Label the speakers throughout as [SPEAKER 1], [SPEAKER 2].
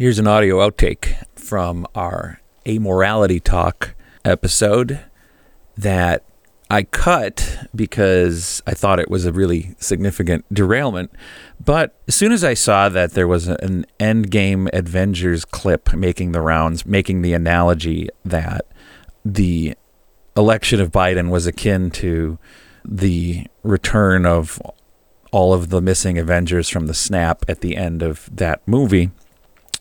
[SPEAKER 1] Here's an audio outtake from our Amorality Talk episode that I cut because I thought it was a really significant derailment. But as soon as I saw that there was an Endgame Avengers clip making the rounds, making the analogy that the election of Biden was akin to the return of all of the missing Avengers from the snap at the end of that movie.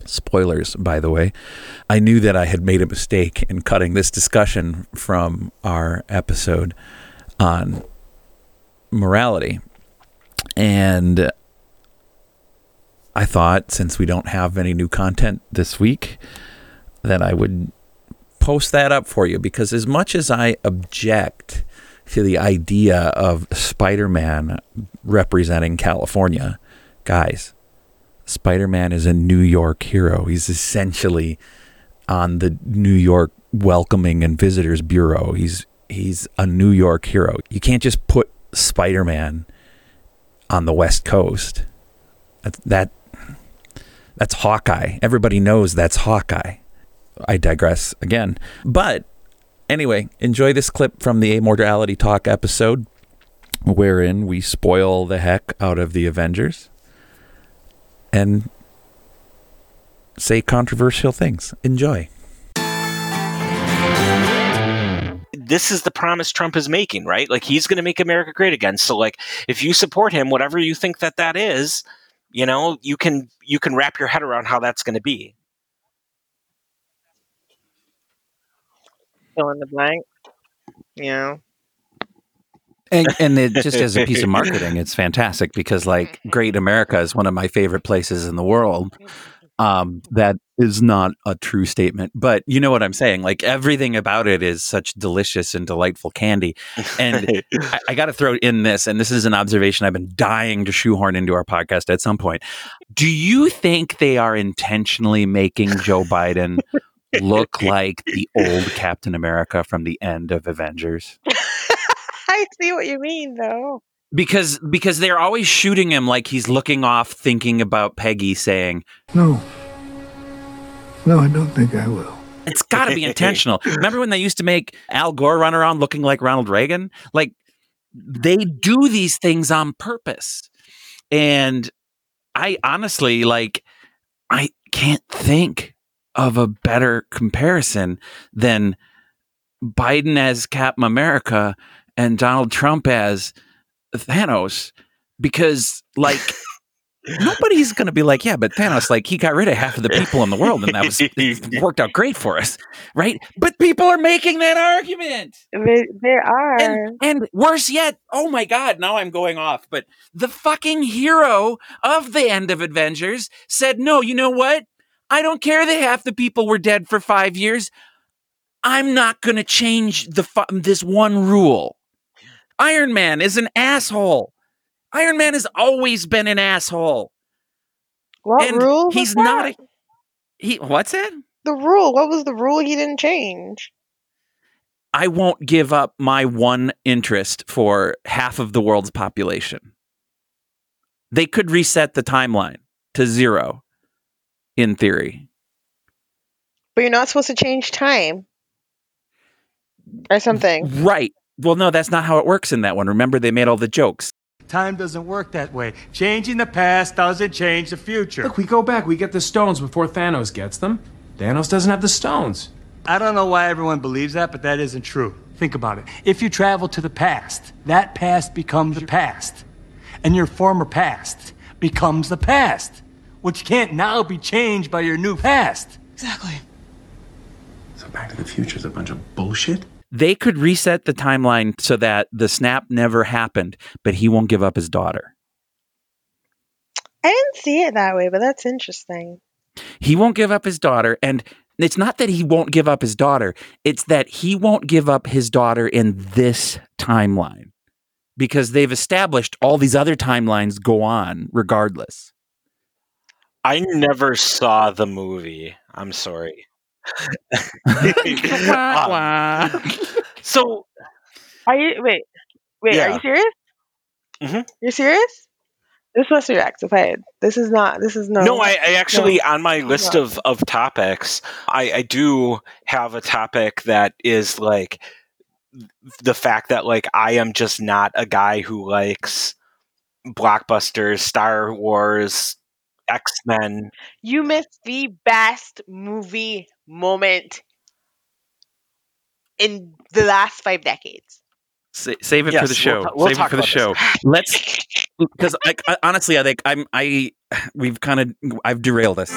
[SPEAKER 1] Spoilers, by the way. I knew that I had made a mistake in cutting this discussion from our episode on morality. And I thought, since we don't have any new content this week, that I would post that up for you because, as much as I object to the idea of Spider Man representing California, guys, Spider Man is a New York hero. He's essentially on the New York Welcoming and Visitors Bureau. He's he's a New York hero. You can't just put Spider Man on the West Coast. That, that that's Hawkeye. Everybody knows that's Hawkeye. I digress again. But anyway, enjoy this clip from the Amorality Talk episode, wherein we spoil the heck out of the Avengers and say controversial things. Enjoy.
[SPEAKER 2] This is the promise Trump is making, right? Like he's going to make America great again. So like if you support him, whatever you think that that is, you know, you can you can wrap your head around how that's going to be.
[SPEAKER 3] Fill in the blank. You know.
[SPEAKER 1] And, and it, just as a piece of marketing, it's fantastic because, like, Great America is one of my favorite places in the world. Um, that is not a true statement, but you know what I'm saying. Like everything about it is such delicious and delightful candy. And I, I got to throw in this, and this is an observation I've been dying to shoehorn into our podcast at some point. Do you think they are intentionally making Joe Biden look like the old Captain America from the end of Avengers?
[SPEAKER 3] I see what you mean, though.
[SPEAKER 1] Because because they're always shooting him like he's looking off, thinking about Peggy, saying,
[SPEAKER 4] No. No, I don't think I will.
[SPEAKER 1] It's got to be intentional. Remember when they used to make Al Gore run around looking like Ronald Reagan? Like they do these things on purpose. And I honestly like I can't think of a better comparison than Biden as Captain America and Donald Trump as Thanos because like nobody's going to be like, yeah, but Thanos, like, he got rid of half of the people in the world, and that was worked out great for us, right? But people are making that argument.
[SPEAKER 3] There, they are.
[SPEAKER 1] And, and worse yet, oh my God, now I'm going off. But the fucking hero of the end of Avengers said, no, you know what? I don't care that half the people were dead for five years. I'm not going to change the fu- this one rule. Iron Man is an asshole. Iron Man has always been an asshole.
[SPEAKER 3] what
[SPEAKER 1] and
[SPEAKER 3] rule?
[SPEAKER 1] he's not a, he what's it?
[SPEAKER 3] the rule. What was the rule he didn't change?
[SPEAKER 1] I won't give up my one interest for half of the world's population. They could reset the timeline to zero in theory.
[SPEAKER 3] But you're not supposed to change time or something.
[SPEAKER 1] Right. Well, no, that's not how it works in that one. Remember, they made all the jokes.
[SPEAKER 5] Time doesn't work that way. Changing the past doesn't change the future.
[SPEAKER 6] Look, we go back, we get the stones before Thanos gets them. Thanos doesn't have the stones.
[SPEAKER 5] I don't know why everyone believes that, but that isn't true. Think about it. If you travel to the past, that past becomes the past. And your former past becomes the past, which can't now be changed by your new past.
[SPEAKER 6] Exactly. So Back to the Future is a bunch of bullshit?
[SPEAKER 1] They could reset the timeline so that the snap never happened, but he won't give up his daughter.
[SPEAKER 3] I didn't see it that way, but that's interesting.
[SPEAKER 1] He won't give up his daughter. And it's not that he won't give up his daughter, it's that he won't give up his daughter in this timeline because they've established all these other timelines go on regardless.
[SPEAKER 2] I never saw the movie. I'm sorry. Um, so
[SPEAKER 3] Are you wait? Wait, are you serious?
[SPEAKER 2] Mhm.
[SPEAKER 3] You're serious? This must be rectified. This is not. This is no.
[SPEAKER 2] No, I, I actually on my list
[SPEAKER 3] No.
[SPEAKER 2] of of topics, I, I do have a topic that is like the fact that like I am just not a guy who likes blockbusters, Star Wars, X Men.
[SPEAKER 3] You missed the best movie moment in the last five decades.
[SPEAKER 1] Sa- save it
[SPEAKER 2] Yes,
[SPEAKER 1] for the show.
[SPEAKER 2] we'll ta- we'll
[SPEAKER 1] save it for the
[SPEAKER 2] about
[SPEAKER 1] show. Let's because I, I, honestly, I think I'm I we've kind of I've derailed us.